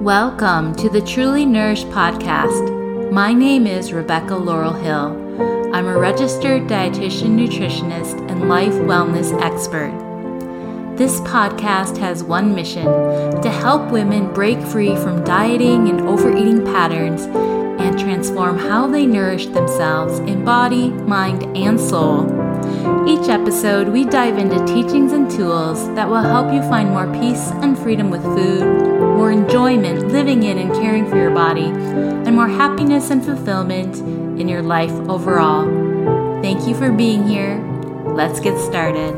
Welcome to the Truly Nourished podcast. My name is Rebecca Laurel Hill. I'm a registered dietitian, nutritionist, and life wellness expert. This podcast has one mission to help women break free from dieting and overeating patterns and transform how they nourish themselves in body, mind, and soul. Each episode, we dive into teachings and tools that will help you find more peace and freedom with food, more enjoyment living in and caring for your body, and more happiness and fulfillment in your life overall. Thank you for being here. Let's get started.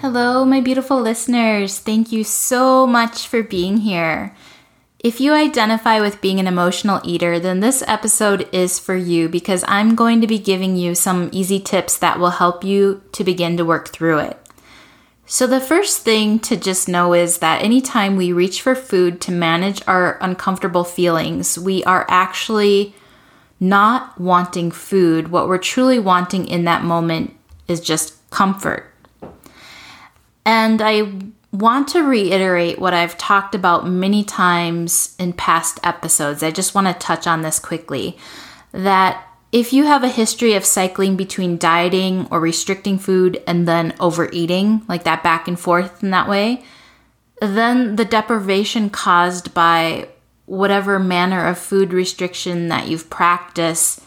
Hello, my beautiful listeners. Thank you so much for being here. If you identify with being an emotional eater, then this episode is for you because I'm going to be giving you some easy tips that will help you to begin to work through it. So, the first thing to just know is that anytime we reach for food to manage our uncomfortable feelings, we are actually not wanting food. What we're truly wanting in that moment is just comfort. And I want to reiterate what I've talked about many times in past episodes. I just want to touch on this quickly that if you have a history of cycling between dieting or restricting food and then overeating, like that back and forth in that way, then the deprivation caused by whatever manner of food restriction that you've practiced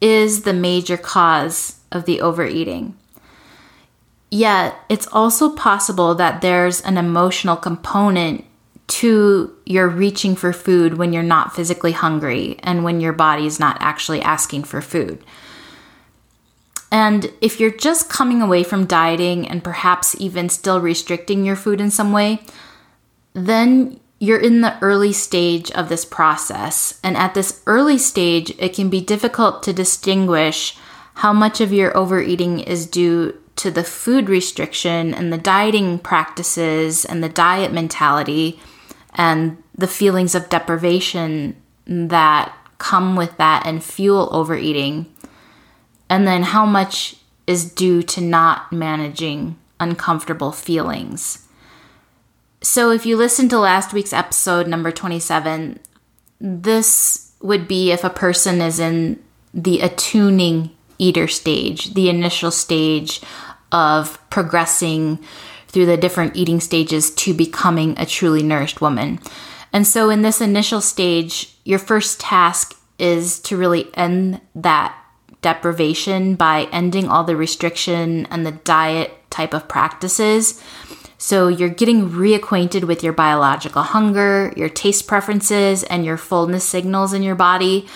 is the major cause of the overeating. Yet, it's also possible that there's an emotional component to your reaching for food when you're not physically hungry and when your body is not actually asking for food. And if you're just coming away from dieting and perhaps even still restricting your food in some way, then you're in the early stage of this process. And at this early stage, it can be difficult to distinguish how much of your overeating is due to the food restriction and the dieting practices and the diet mentality and the feelings of deprivation that come with that and fuel overeating. And then how much is due to not managing uncomfortable feelings. So, if you listen to last week's episode, number 27, this would be if a person is in the attuning eater stage, the initial stage of progressing through the different eating stages to becoming a truly nourished woman. And so, in this initial stage, your first task is to really end that deprivation by ending all the restriction and the diet type of practices. So, you're getting reacquainted with your biological hunger, your taste preferences, and your fullness signals in your body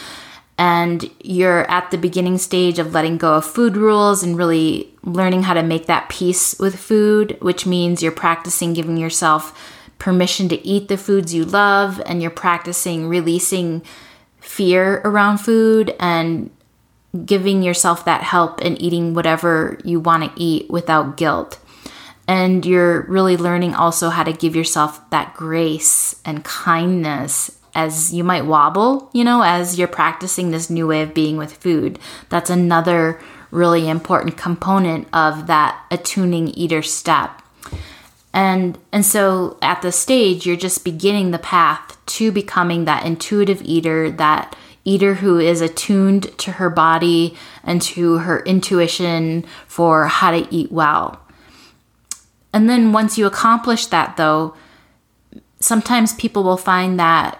and you're at the beginning stage of letting go of food rules and really learning how to make that peace with food, which means you're practicing giving yourself permission to eat the foods you love and you're practicing releasing fear around food and giving yourself that help and eating whatever you want to eat without guilt. And you're really learning also how to give yourself that grace and kindness as you might wobble, you know, as you're practicing this new way of being with food. That's another really important component of that attuning eater step. And and so at the stage you're just beginning the path to becoming that intuitive eater, that eater who is attuned to her body and to her intuition for how to eat well. And then once you accomplish that though, sometimes people will find that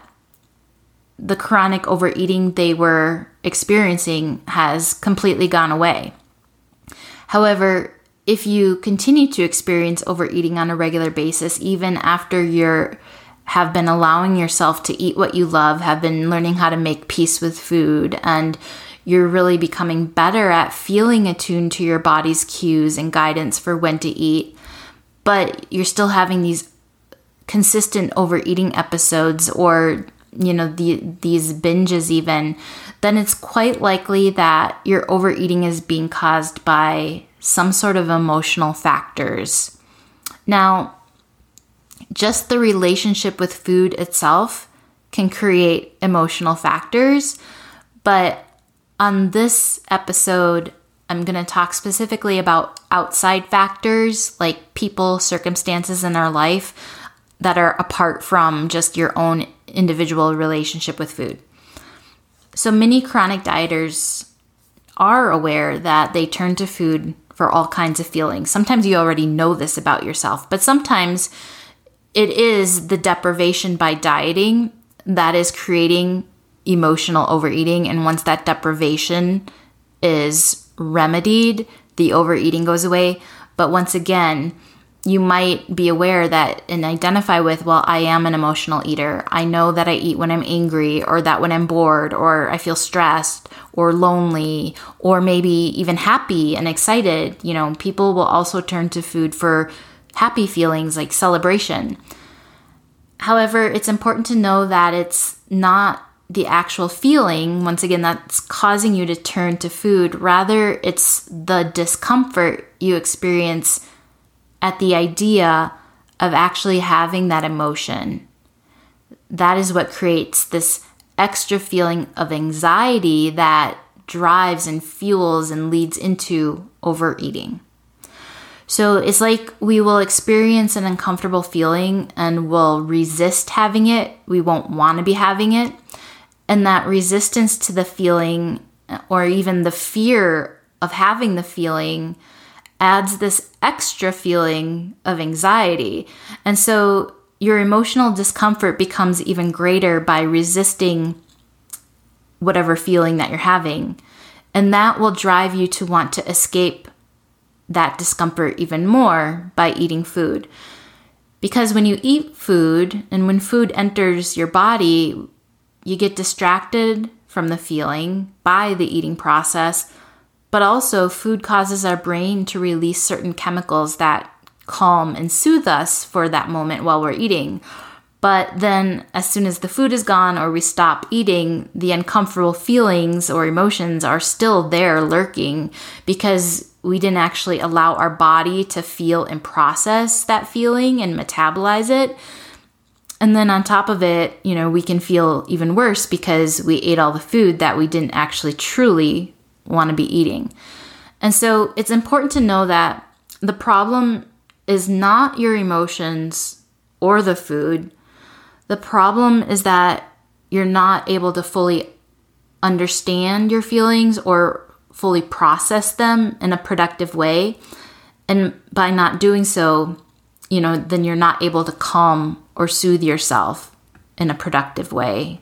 the chronic overeating they were experiencing has completely gone away. However, if you continue to experience overeating on a regular basis, even after you have been allowing yourself to eat what you love, have been learning how to make peace with food, and you're really becoming better at feeling attuned to your body's cues and guidance for when to eat, but you're still having these consistent overeating episodes or you know the, these binges even then it's quite likely that your overeating is being caused by some sort of emotional factors. Now just the relationship with food itself can create emotional factors but on this episode i'm going to talk specifically about outside factors like people circumstances in our life that are apart from just your own individual relationship with food. So many chronic dieters are aware that they turn to food for all kinds of feelings. Sometimes you already know this about yourself, but sometimes it is the deprivation by dieting that is creating emotional overeating. And once that deprivation is remedied, the overeating goes away. But once again, you might be aware that and identify with, well, I am an emotional eater. I know that I eat when I'm angry, or that when I'm bored, or I feel stressed, or lonely, or maybe even happy and excited. You know, people will also turn to food for happy feelings like celebration. However, it's important to know that it's not the actual feeling, once again, that's causing you to turn to food. Rather, it's the discomfort you experience at the idea of actually having that emotion. That is what creates this extra feeling of anxiety that drives and fuels and leads into overeating. So it's like we will experience an uncomfortable feeling and will resist having it. We won't want to be having it. And that resistance to the feeling, or even the fear of having the feeling, adds this extra feeling of anxiety. And so your emotional discomfort becomes even greater by resisting whatever feeling that you're having. And that will drive you to want to escape that discomfort even more by eating food. Because when you eat food and when food enters your body, you get distracted from the feeling by the eating process, but also food causes our brain to release certain chemicals that calm and soothe us for that moment while we're eating. But then, as soon as the food is gone or we stop eating, the uncomfortable feelings or emotions are still there lurking because we didn't actually allow our body to feel and process that feeling and metabolize it. And then on top of it, you know, we can feel even worse because we ate all the food that we didn't actually truly want to be eating. And so it's important to know that the problem is not your emotions or the food. The problem is that you're not able to fully understand your feelings or fully process them in a productive way. And by not doing so, you know, then you're not able to calm or soothe yourself in a productive way.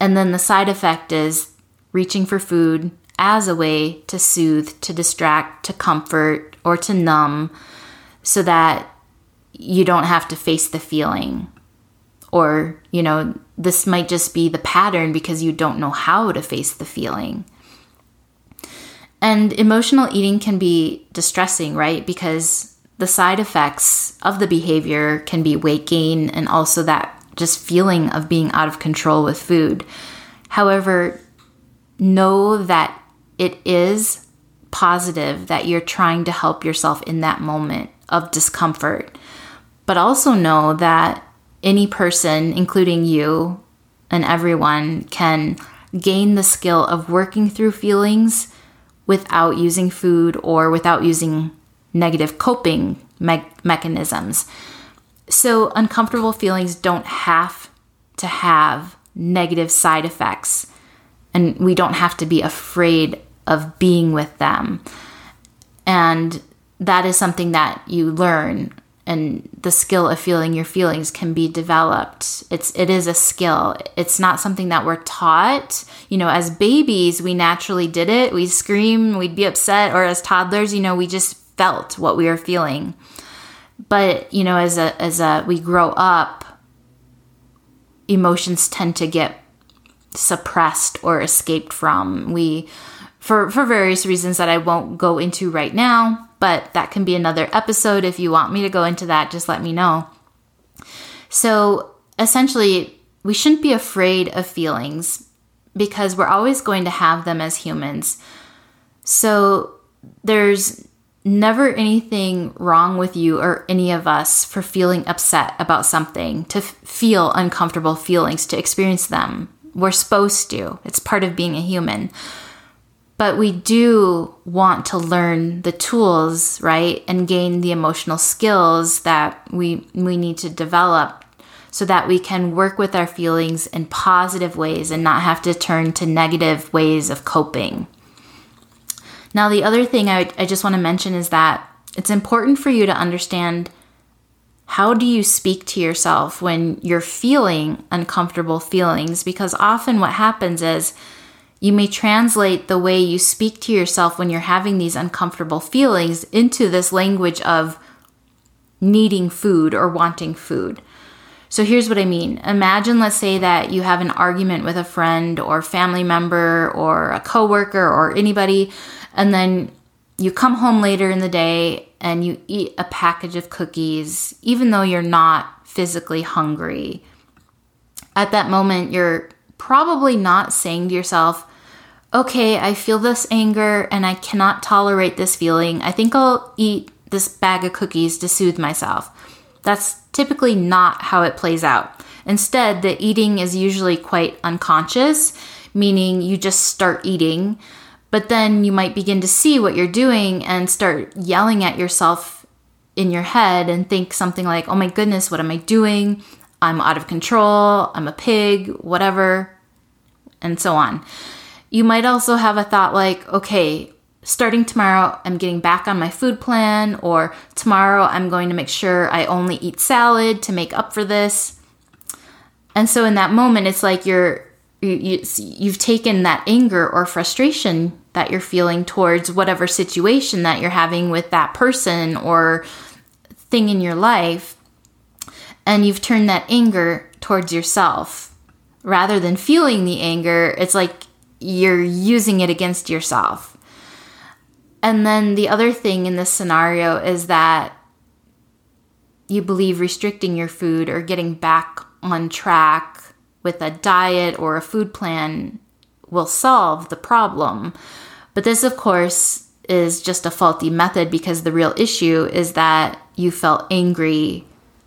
And then the side effect is reaching for food as a way to soothe, to distract, to comfort, or to numb so that you don't have to face the feeling. Or, you know, this might just be the pattern because you don't know how to face the feeling. And emotional eating can be distressing, right? Because the side effects of the behavior can be weight gain and also that just feeling of being out of control with food. However, know that it is positive that you're trying to help yourself in that moment of discomfort. But also know that any person, including you and everyone, can gain the skill of working through feelings without using food or without using negative coping me- mechanisms. So, uncomfortable feelings don't have to have negative side effects, and we don't have to be afraid of being with them. And that is something that you learn and the skill of feeling your feelings can be developed it's it is a skill it's not something that we're taught you know as babies we naturally did it we scream we'd be upset or as toddlers you know we just felt what we were feeling. But, you know, as a as a we grow up, emotions tend to get suppressed or escaped from. We for for various reasons that I won't go into right now, but that can be another episode if you want me to go into that, just let me know. So, essentially, we shouldn't be afraid of feelings because we're always going to have them as humans. So, there's never anything wrong with you or any of us for feeling upset about something, to f- feel uncomfortable feelings, to experience them. We're supposed to, it's part of being a human. But we do want to learn the tools, right? And gain the emotional skills that we we need to develop so that we can work with our feelings in positive ways and not have to turn to negative ways of coping. Now, the other thing I, I just want to mention is that it's important for you to understand how do you speak to yourself when you're feeling uncomfortable feelings? Because often what happens is you may translate the way you speak to yourself when you're having these uncomfortable feelings into this language of needing food or wanting food. So here's what I mean. Imagine, let's say, that you have an argument with a friend or family member or a coworker or anybody, and then you come home later in the day and you eat a package of cookies, even though you're not physically hungry. At that moment, you're probably not saying to yourself, okay, I feel this anger and I cannot tolerate this feeling. I think I'll eat this bag of cookies to soothe myself. That's typically not how it plays out. Instead, the eating is usually quite unconscious, meaning you just start eating but then you might begin to see what you're doing and start yelling at yourself in your head and think something like, oh my goodness, what am I doing? I'm out of control. I'm a pig, whatever, and so on. You might also have a thought like, okay, starting tomorrow, I'm getting back on my food plan, or tomorrow, I'm going to make sure I only eat salad to make up for this. And so in that moment, it's like you're you, you, have taken that anger or frustration that you're feeling towards whatever situation that you're having with that person or thing in your life and you've turned that anger towards yourself rather than feeling the anger it's like you're using it against yourself and then the other thing in this scenario is that you believe restricting your food or getting back on track with a diet or a food plan will solve the problem. But this, of course, is just a faulty method because the real issue is that you felt angry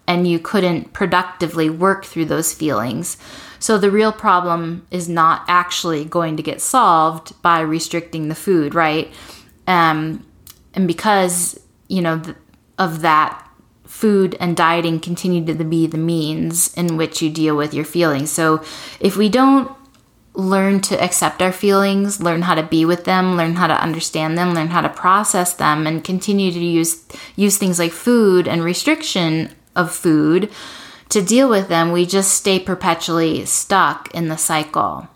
and you couldn't productively work through those feelings. So the real problem is not actually going to get solved by restricting the food, right? Um, and because, you know, th- of that food and dieting continue to be the means in which you deal with your feelings. So if we don't learn to accept our feelings, learn how to be with them, learn how to understand them, learn how to process them and continue to use use things like food and restriction of food to deal with them, we just stay perpetually stuck in the cycle.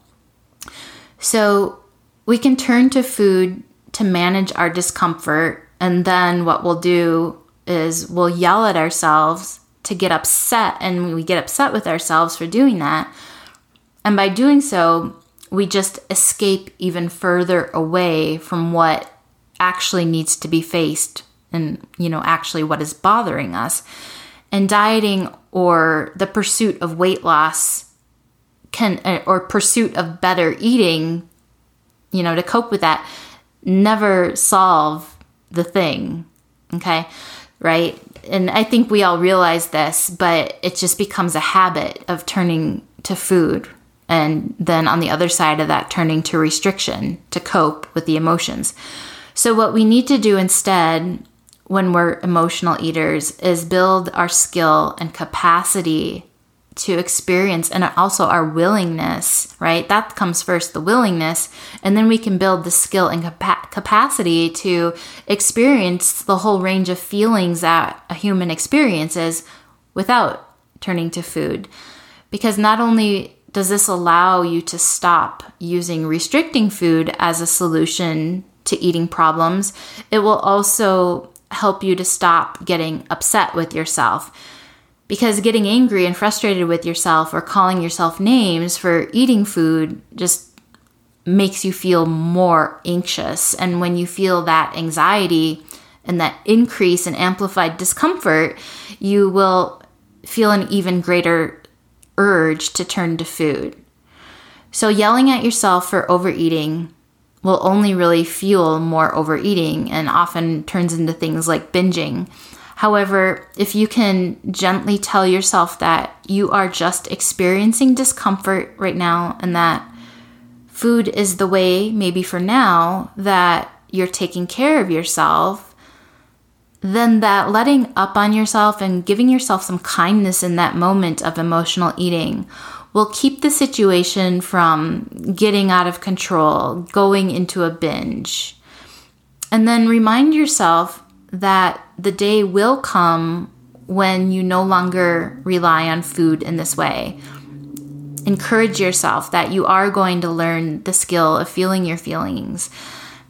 So we can turn to food to manage our discomfort and then what we'll do is we'll yell at ourselves to get upset and we get upset with ourselves for doing that. And by doing so, we just escape even further away from what actually needs to be faced and you know actually what is bothering us. And dieting or the pursuit of weight loss can uh, or pursuit of better eating, you know, to cope with that never solve the thing. Okay? right? And I think we all realize this, but it just becomes a habit of turning to food. And then on the other side of that, turning to restriction to cope with the emotions. So, what we need to do instead when we're emotional eaters is build our skill and capacity to experience and also our willingness, right? That comes first, the willingness, and then we can build the skill and capa- capacity to experience the whole range of feelings that a human experiences without turning to food. Because not only does this allow you to stop using restricting food as a solution to eating problems, it will also help you to stop getting upset with yourself because getting angry and frustrated with yourself or calling yourself names for eating food just makes you feel more anxious. And when you feel that anxiety and that increase in amplified discomfort, you will feel an even greater urge to turn to food. So, yelling at yourself for overeating will only really fuel more overeating and often turns into things like binging. However, if you can gently tell yourself that you are just experiencing discomfort right now and that food is the way, maybe for now, that you're taking care of yourself, then that letting up on yourself and giving yourself some kindness in that moment of emotional eating will keep the situation from getting out of control, going into a binge. And then remind yourself that the day will come when you no longer rely on food in this way. Encourage yourself that you are going to learn the skill of feeling your feelings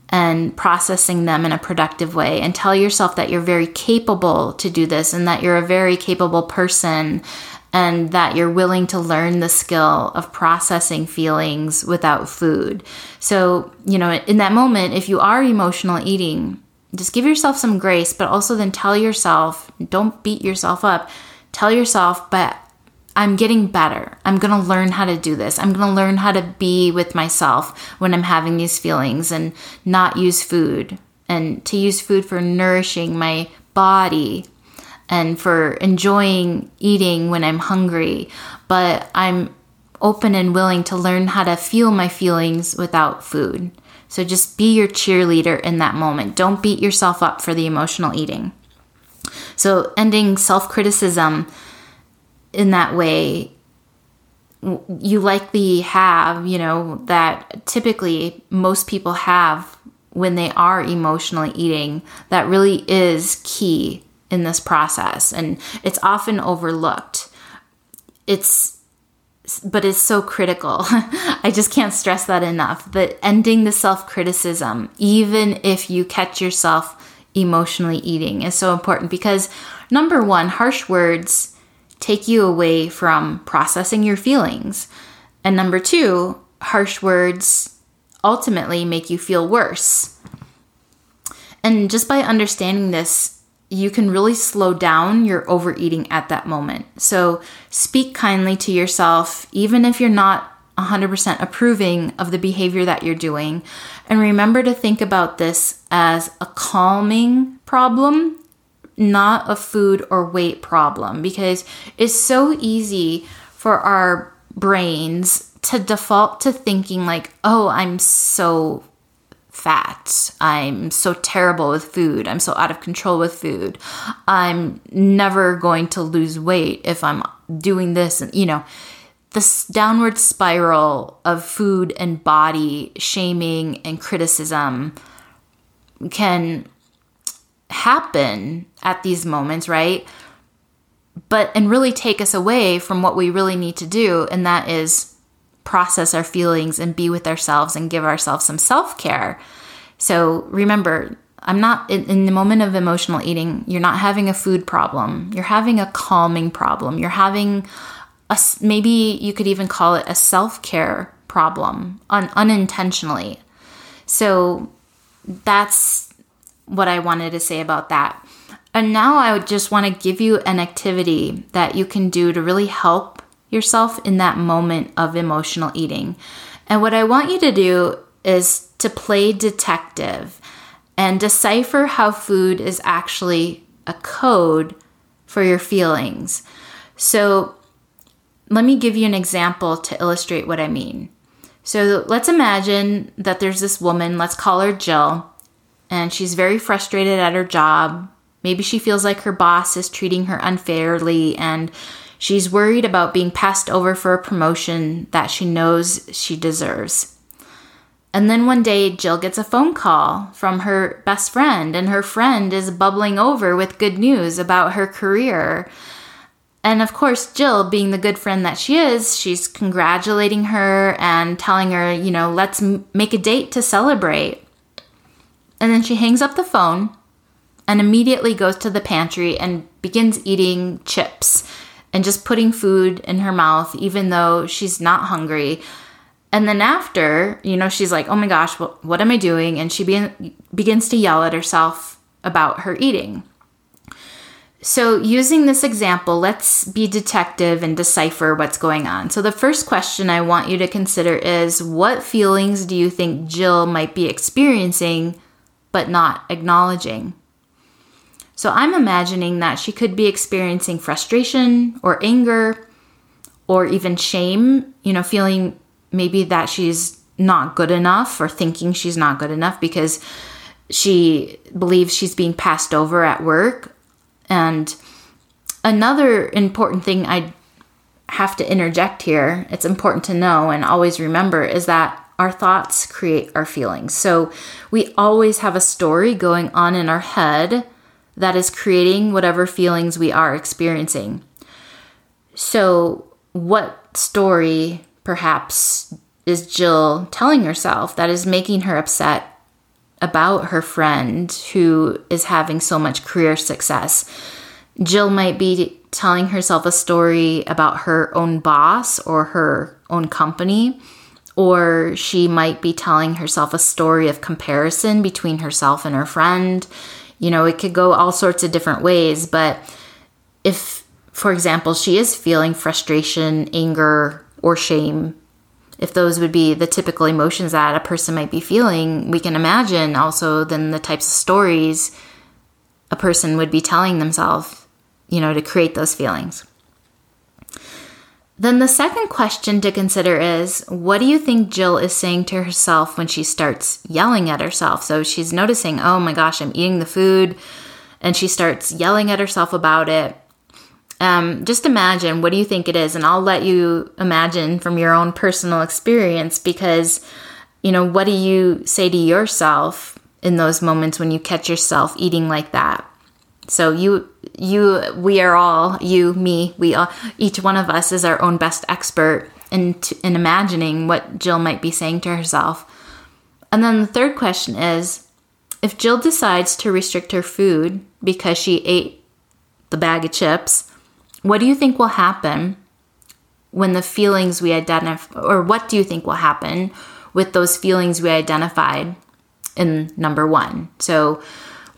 and processing them in a productive way and tell yourself that you're very capable to do this and that you're a very capable person and that you're willing to learn the skill of processing feelings without food. So, you know, in that moment, if you are emotional eating, just give yourself some grace, but also then tell yourself, don't beat yourself up. Tell yourself, but I'm getting better. I'm going to learn how to do this. I'm going to learn how to be with myself when I'm having these feelings and not use food and to use food for nourishing my body and for enjoying eating when I'm hungry. But I'm open and willing to learn how to feel my feelings without food. So just be your cheerleader in that moment. Don't beat yourself up for the emotional eating. So, ending self criticism in that way, you likely have, you know, that typically most people have when they are emotionally eating, that really is key in this process. And it's often overlooked. It's but it's so critical. I just can't stress that enough. That ending the self criticism, even if you catch yourself emotionally eating, is so important because number one, harsh words take you away from processing your feelings. And number two, harsh words ultimately make you feel worse. And just by understanding this, you can really slow down your overeating at that moment. So speak kindly to yourself, even if you're not 100% approving of the behavior that you're doing. And remember to think about this as a calming problem, not a food or weight problem, because it's so easy for our brains to default to thinking, like, oh, I'm so fat. I'm so terrible with food. I'm so out of control with food. I'm never going to lose weight if I'm doing this. And, you know, this downward spiral of food and body shaming and criticism can happen at these moments, right? But, and really take us away from what we really need to do, and that is process our feelings and be with ourselves and give ourselves some self care. So remember, I'm not in, in, the moment of emotional eating, you're not having a food problem. You're having a calming problem. You're having a, maybe you could even call it a self care problem un, unintentionally. So that's what I wanted to say about that. And now I would just want to give you an activity that you can do to really help yourself in that moment of emotional eating. And what I want you to do is to play detective and decipher how food is actually a code for your feelings. So, let me give you an example to illustrate what I mean. So, let's imagine that there's this woman, let's call her Jill, and she's very frustrated at her job. Maybe she feels like her boss is treating her unfairly and She's worried about being passed over for a promotion that she knows she deserves. And then one day, Jill gets a phone call from her best friend, and her friend is bubbling over with good news about her career. And of course, Jill, being the good friend that she is, she's congratulating her and telling her, you know, let's make a date to celebrate. And then she hangs up the phone and immediately goes to the pantry and begins eating chips and just putting food in her mouth, even though she's not hungry. And then after, you know, she's like, oh my gosh, what, what am I doing? And she be- begins to yell at herself about her eating. So, using this example, let's be detective and decipher what's going on. So, the first question I want you to consider is what feelings do you think Jill might be experiencing but not acknowledging? So I'm imagining that she could be experiencing frustration or anger or even shame, you know, feeling maybe that she's not good enough or thinking she's not good enough because she believes she's being passed over at work. And another important thing I have to interject here, it's important to know and always remember, is that our thoughts create our feelings. So we always have a story going on in our head that is creating whatever feelings we are experiencing. So, what story perhaps is Jill telling herself that is making her upset about her friend who is having so much career success? Jill might be telling herself a story about her own boss or her own company, or she might be telling herself a story of comparison between herself and her friend. You know, it could go all sorts of different ways, but if, for example, she is feeling frustration, anger, or shame, if those would be the typical emotions that a person might be feeling, we can imagine also then the types of stories a person would be telling themselves you know, to create those feelings. Then the second question to consider is what do you think Jill is saying to herself when she starts yelling at herself? So she's noticing, oh my gosh, I'm eating the food, and she starts yelling at herself about it. Um, just imagine what do you think it is, and I'll let you imagine from your own personal experience because, you know, what do you say to yourself in those moments when you catch yourself eating like that? So you you we are all you me we all each one of us is our own best expert in in imagining what Jill might be saying to herself. And then the third question is if Jill decides to restrict her food because she ate the bag of chips, what do you think will happen when the feelings we identify or what do you think will happen with those feelings we identified in number 1? So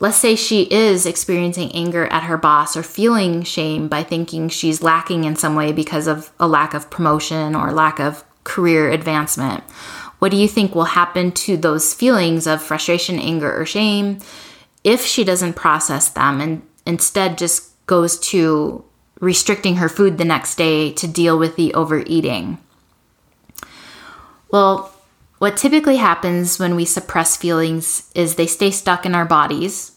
Let's say she is experiencing anger at her boss or feeling shame by thinking she's lacking in some way because of a lack of promotion or lack of career advancement. What do you think will happen to those feelings of frustration, anger, or shame if she doesn't process them and instead just goes to restricting her food the next day to deal with the overeating? Well, what typically happens when we suppress feelings is they stay stuck in our bodies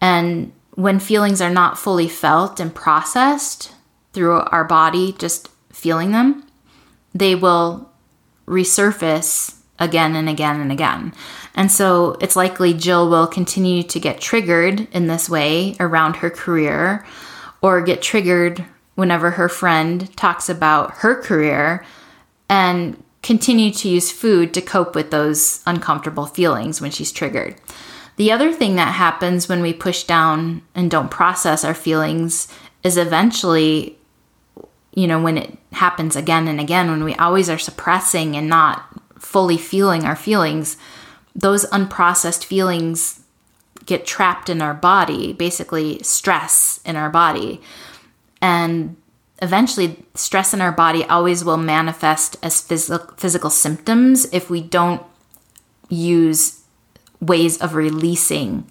and when feelings are not fully felt and processed through our body, just feeling them, they will resurface again and again and again. And so it's likely Jill will continue to get triggered in this way around her career or get triggered whenever her friend talks about her career and continue to use food to cope with those uncomfortable feelings when she's triggered. The other thing that happens when we push down and don't process our feelings is eventually, you know, when it happens again and again, when we always are suppressing and not fully feeling our feelings, those unprocessed feelings get trapped in our body, basically, stress in our body. And eventually, stress in our body always will manifest as phys- physical symptoms if we don't use ways of releasing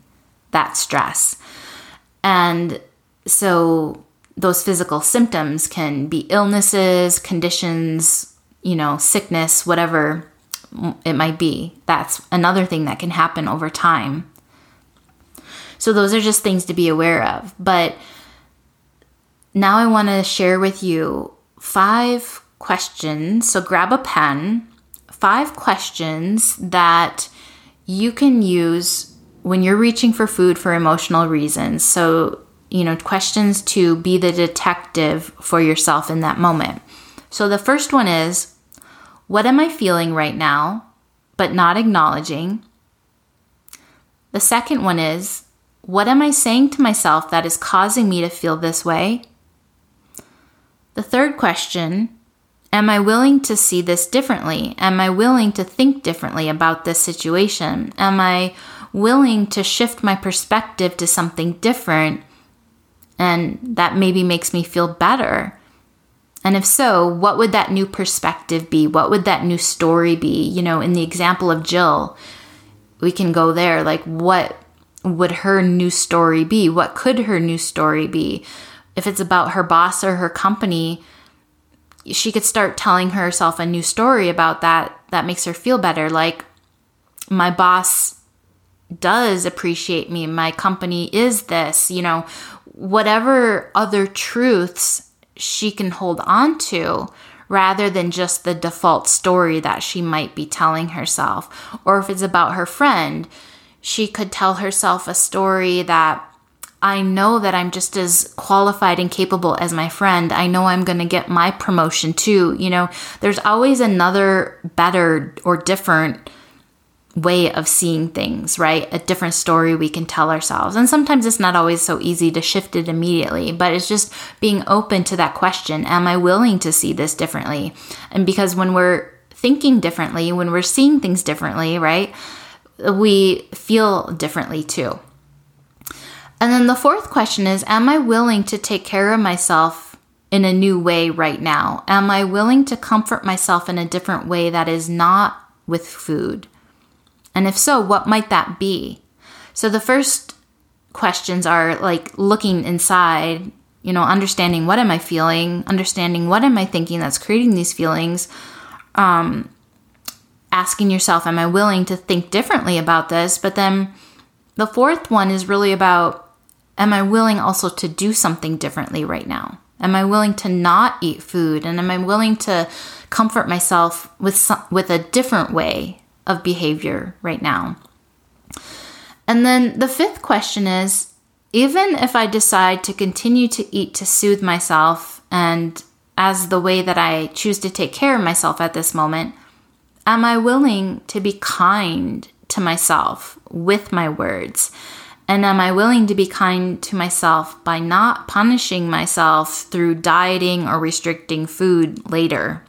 that stress. And so those physical symptoms can be illnesses, conditions, you know, sickness, whatever it might be. That's another thing that can happen over time. So those are just things to be aware of. But now I want to share with you five questions. So grab a pen, five questions that you can use when you're reaching for food for emotional reasons. So, you know, questions to be the detective for yourself in that moment. So the first one is what am I feeling right now, but not acknowledging? The second one is what am I saying to myself that is causing me to feel this way? The third question Am I willing to see this differently? Am I willing to think differently about this situation? Am I willing to shift my perspective to something different and that maybe makes me feel better? And if so, what would that new perspective be? What would that new story be? You know, in the example of Jill, we can go there. Like, what would her new story be? What could her new story be? If it's about her boss or her company, she could start telling herself a new story about that that makes her feel better. Like, my boss does appreciate me, my company is this, you know, whatever other truths she can hold on to rather than just the default story that she might be telling herself. Or if it's about her friend, she could tell herself a story that I know that I'm just as qualified and capable as my friend. I know I'm going to get my promotion too. You know, there's always another better or different way of seeing things, right? A different story we can tell ourselves. And sometimes it's not always so easy to shift it immediately, but it's just being open to that question Am I willing to see this differently? And because when we're thinking differently, when we're seeing things differently, right, we feel differently too. And then the fourth question is Am I willing to take care of myself in a new way right now? Am I willing to comfort myself in a different way that is not with food? And if so, what might that be? So the first questions are like looking inside, you know, understanding what am I feeling, understanding what am I thinking that's creating these feelings. Um, asking yourself, am I willing to think differently about this? But then the fourth one is really about Am I willing also to do something differently right now? Am I willing to not eat food? And am I willing to comfort myself with some, with a different way of behavior right now? And then the fifth question is even if I decide to continue to eat to soothe myself and as the way that I choose to take care of myself at this moment, am I willing to be kind to myself with my words? And am I willing to be kind to myself by not punishing myself through dieting or restricting food later?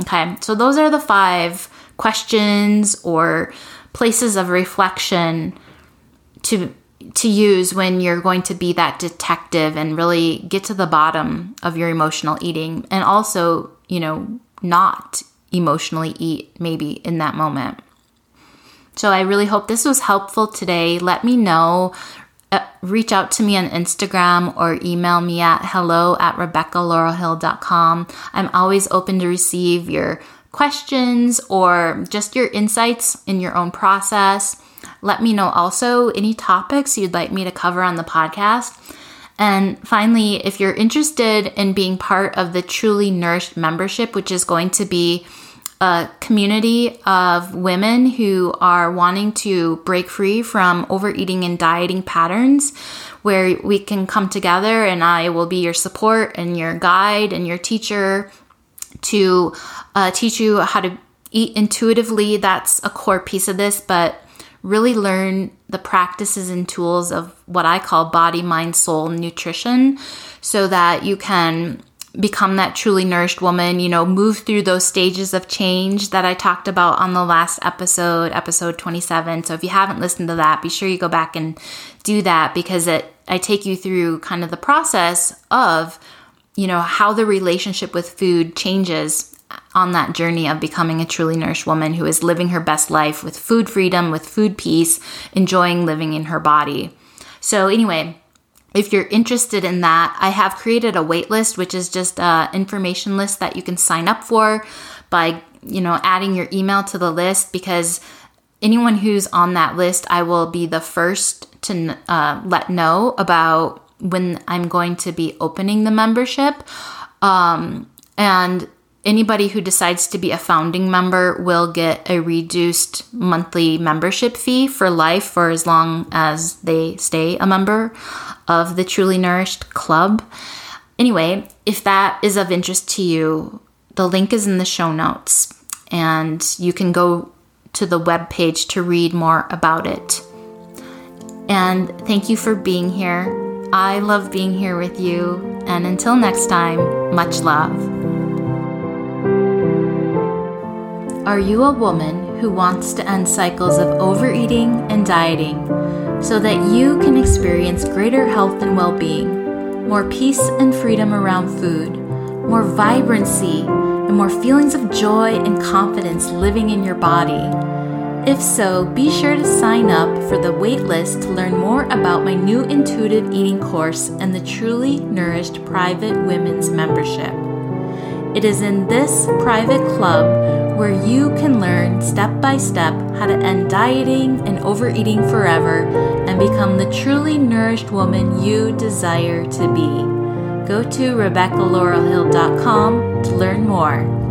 Okay, so those are the five questions or places of reflection to to use when you're going to be that detective and really get to the bottom of your emotional eating and also, you know, not emotionally eat maybe in that moment. So I really hope this was helpful today. Let me know. Uh, reach out to me on Instagram or email me at hello at rebeccalaurelhill.com. I'm always open to receive your questions or just your insights in your own process. Let me know also any topics you'd like me to cover on the podcast. And finally, if you're interested in being part of the Truly Nourished membership, which is going to be a community of women who are wanting to break free from overeating and dieting patterns where we can come together and I will be your support and your guide and your teacher to uh, teach you how to eat intuitively. That's a core piece of this, but really learn the practices and tools of what I call body, mind, soul nutrition so that you can become that truly nourished woman, you know, move through those stages of change that I talked about on the last episode, episode 27. So if you haven't listened to that, be sure you go back and do that because it I take you through kind of the process of, you know, how the relationship with food changes on that journey of becoming a truly nourished woman who is living her best life with food freedom, with food peace, enjoying living in her body. So anyway, if you're interested in that, I have created a waitlist, which is just an information list that you can sign up for by, you know, adding your email to the list because anyone who's on that list, I will be the first to uh, let know about when I'm going to be opening the membership. Um, and anybody who decides to be a founding member will get a reduced monthly membership fee for life for as long as they stay a member of the Truly Nourished Club. Anyway, if that is of interest to you, the link is in the show notes and you can go to the web page to read more about it. And thank you for being here. I love being here with you. And until next time, much love. Are you a woman who wants to end cycles of overeating and dieting so that you can experience greater health and well being, more peace and freedom around food, more vibrancy, and more feelings of joy and confidence living in your body? If so, be sure to sign up for the waitlist to learn more about my new intuitive eating course and the Truly Nourished Private Women's Membership. It is in this private club where you can learn step by step how to end dieting and overeating forever and become the truly nourished woman you desire to be. Go to RebeccaLaurelhill.com to learn more.